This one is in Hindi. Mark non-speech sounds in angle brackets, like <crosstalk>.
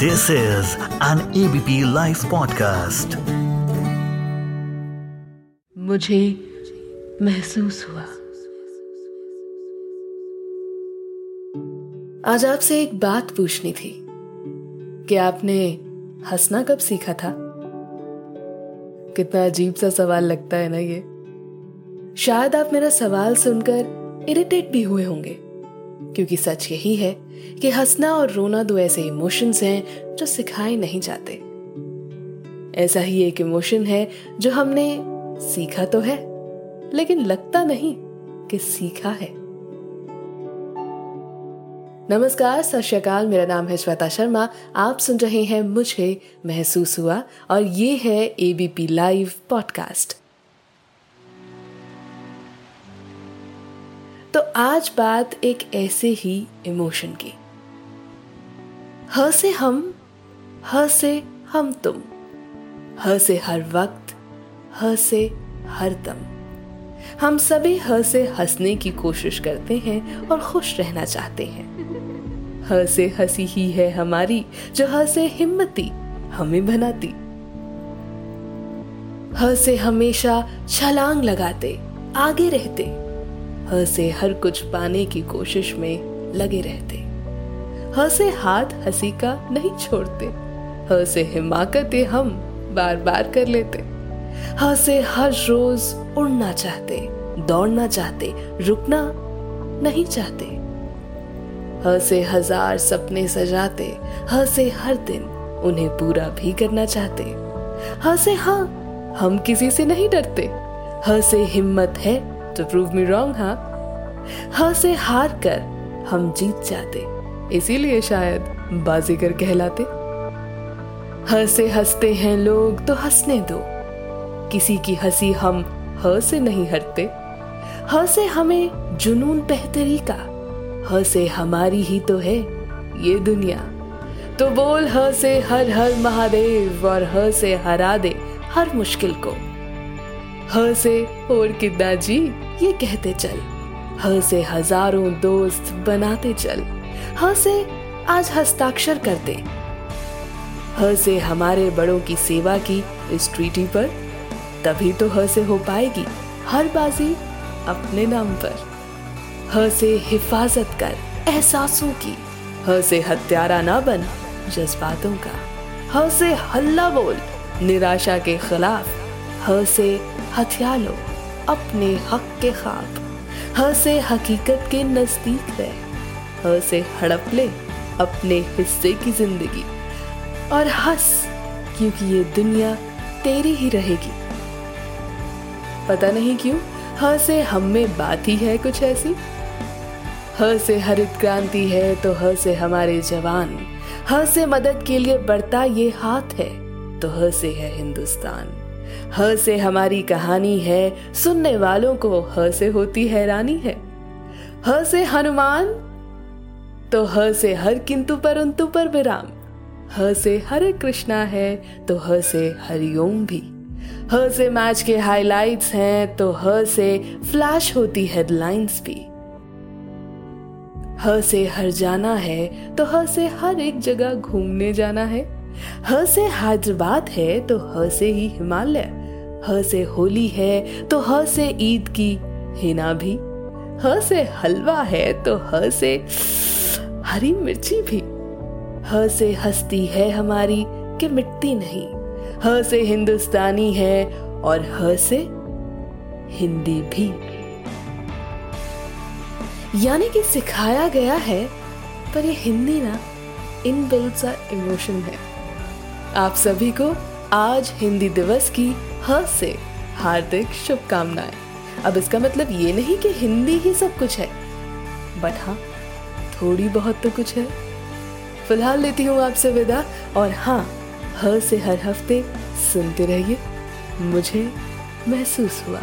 This is an ABP Life podcast. मुझे महसूस हुआ। आज आपसे एक बात पूछनी थी। कि आपने हंसना कब सीखा था? कितना अजीब सा सवाल लगता है ना ये। शायद आप मेरा सवाल सुनकर इरिटेट भी हुए होंगे। क्योंकि सच यही है कि हंसना और रोना दो ऐसे इमोशंस हैं जो सिखाए नहीं जाते। ऐसा ही एक इमोशन है जो हमने सीखा तो है, लेकिन लगता नहीं कि सीखा है। नमस्कार, सत मेरा नाम है श्वेता शर्मा। आप सुन रहे हैं मुझे महसूस हुआ और ये है एबीपी लाइव पॉडकास्ट तो आज बात एक ऐसे ही इमोशन की। ह से हम, ह से हम तुम, ह से हर वक्त, ह से हर दम। हम सभी ह से हंसने की कोशिश करते हैं और खुश रहना चाहते हैं। <laughs> ह से हँसी ही है हमारी, जो ह से हिम्मती हमें बनाती। ह से हमेशा छलांग लगाते, आगे रहते। ह से हर कुछ पाने की कोशिश में लगे रहते। ह से हाथ हँसी का नहीं छोड़ते। ह से हिमाकतें हम बार बार कर लेते। ह से हर रोज उड़ना चाहते, दौड़ना चाहते, रुकना नहीं चाहते। ह से हज़ार सपने सजाते ह से हर दिन उन्हें पूरा भी करना चाहते। ह से हाँ हम किसी से नहीं डरते। ह से हिम्मत है तो प्रूव मी रॉन्ग हाँ ह से हार कर हम जीत जाते, इसीलिए शायद बाजीगर कहलाते। ह से हँसते हैं लोग तो हंसने दो, किसी की हँसी हम ह से नहीं हटते। ह से हमें जुनून बेहतरी का, ह से हमारी ही तो है ये दुनिया। तो बोल ह से हर हर महादेव और ह से हरा दे हर मुश्किल को। ह से और कितना जी ये कहते चल। ह से हज़ारों दोस्त बनाते चल। ह से आज हस्ताक्षर करते। ह से हमारे बड़ों की सेवा की इस ट्रीटी पर। तभी तो ह से हो पाएगी हर बाजी अपने नाम पर। ह से हिफाजत कर एहसासों की। ह से हत्यारा ना बन जज्बातों का। ह से हल्ला बोल निराशा के खिलाफ। ह से हथियार लो अपने हक के खाब ह से हकीकत के नज़दीक रह ह से हड़प ले अपने हिस्से की ज़िंदगी। और हंस, क्योंकि ये दुनिया तेरी ही रहेगी। पता नहीं क्यों, ह से हम में बात ही है कुछ ऐसी? ह से हरित क्रांति है तो ह से हमारे जवान। ह से मदद के लिए बढ़ता ये हाथ है तो ह से है हिंदुस्तान। ह से हमारी कहानी है सुनने वालों को ह से होती हैरानी है ह से हनुमान तो ह से हर किंतु परंतु पर विराम ह से हरे कृष्णा है तो ह से हरिओम भी ह से मैच के हाइलाइट्स हैं तो ह से फ्लैश होती हेडलाइंस भी ह से हर जाना है तो ह से हर एक जगह घूमने जाना है ह से हैदराबाद है तो ह से ही हिमालय, ह से होली है तो ह से ईद की हिना भी, ह से हलवा है तो ह से हरी मिर्ची भी। ह से हस्ती है हमारी कि मिटती नहीं, ह से हिंदुस्तानी है और ह से हिंदी भी। यानी कि सिखाया गया है पर ये हिंदी ना, इन बिल्ड सा इमोशन है। आप सभी को आज हिंदी दिवस की ह से हार्दिक शुभकामनाएँ। अब इसका मतलब ये नहीं कि हिंदी ही सब कुछ है। बट हाँ थोड़ी बहुत तो कुछ है। फ़िलहाल लेती हूँ आपसे विदा, और हाँ ह से हर हफ़्ते सुनते रहिए। मुझे महसूस हुआ।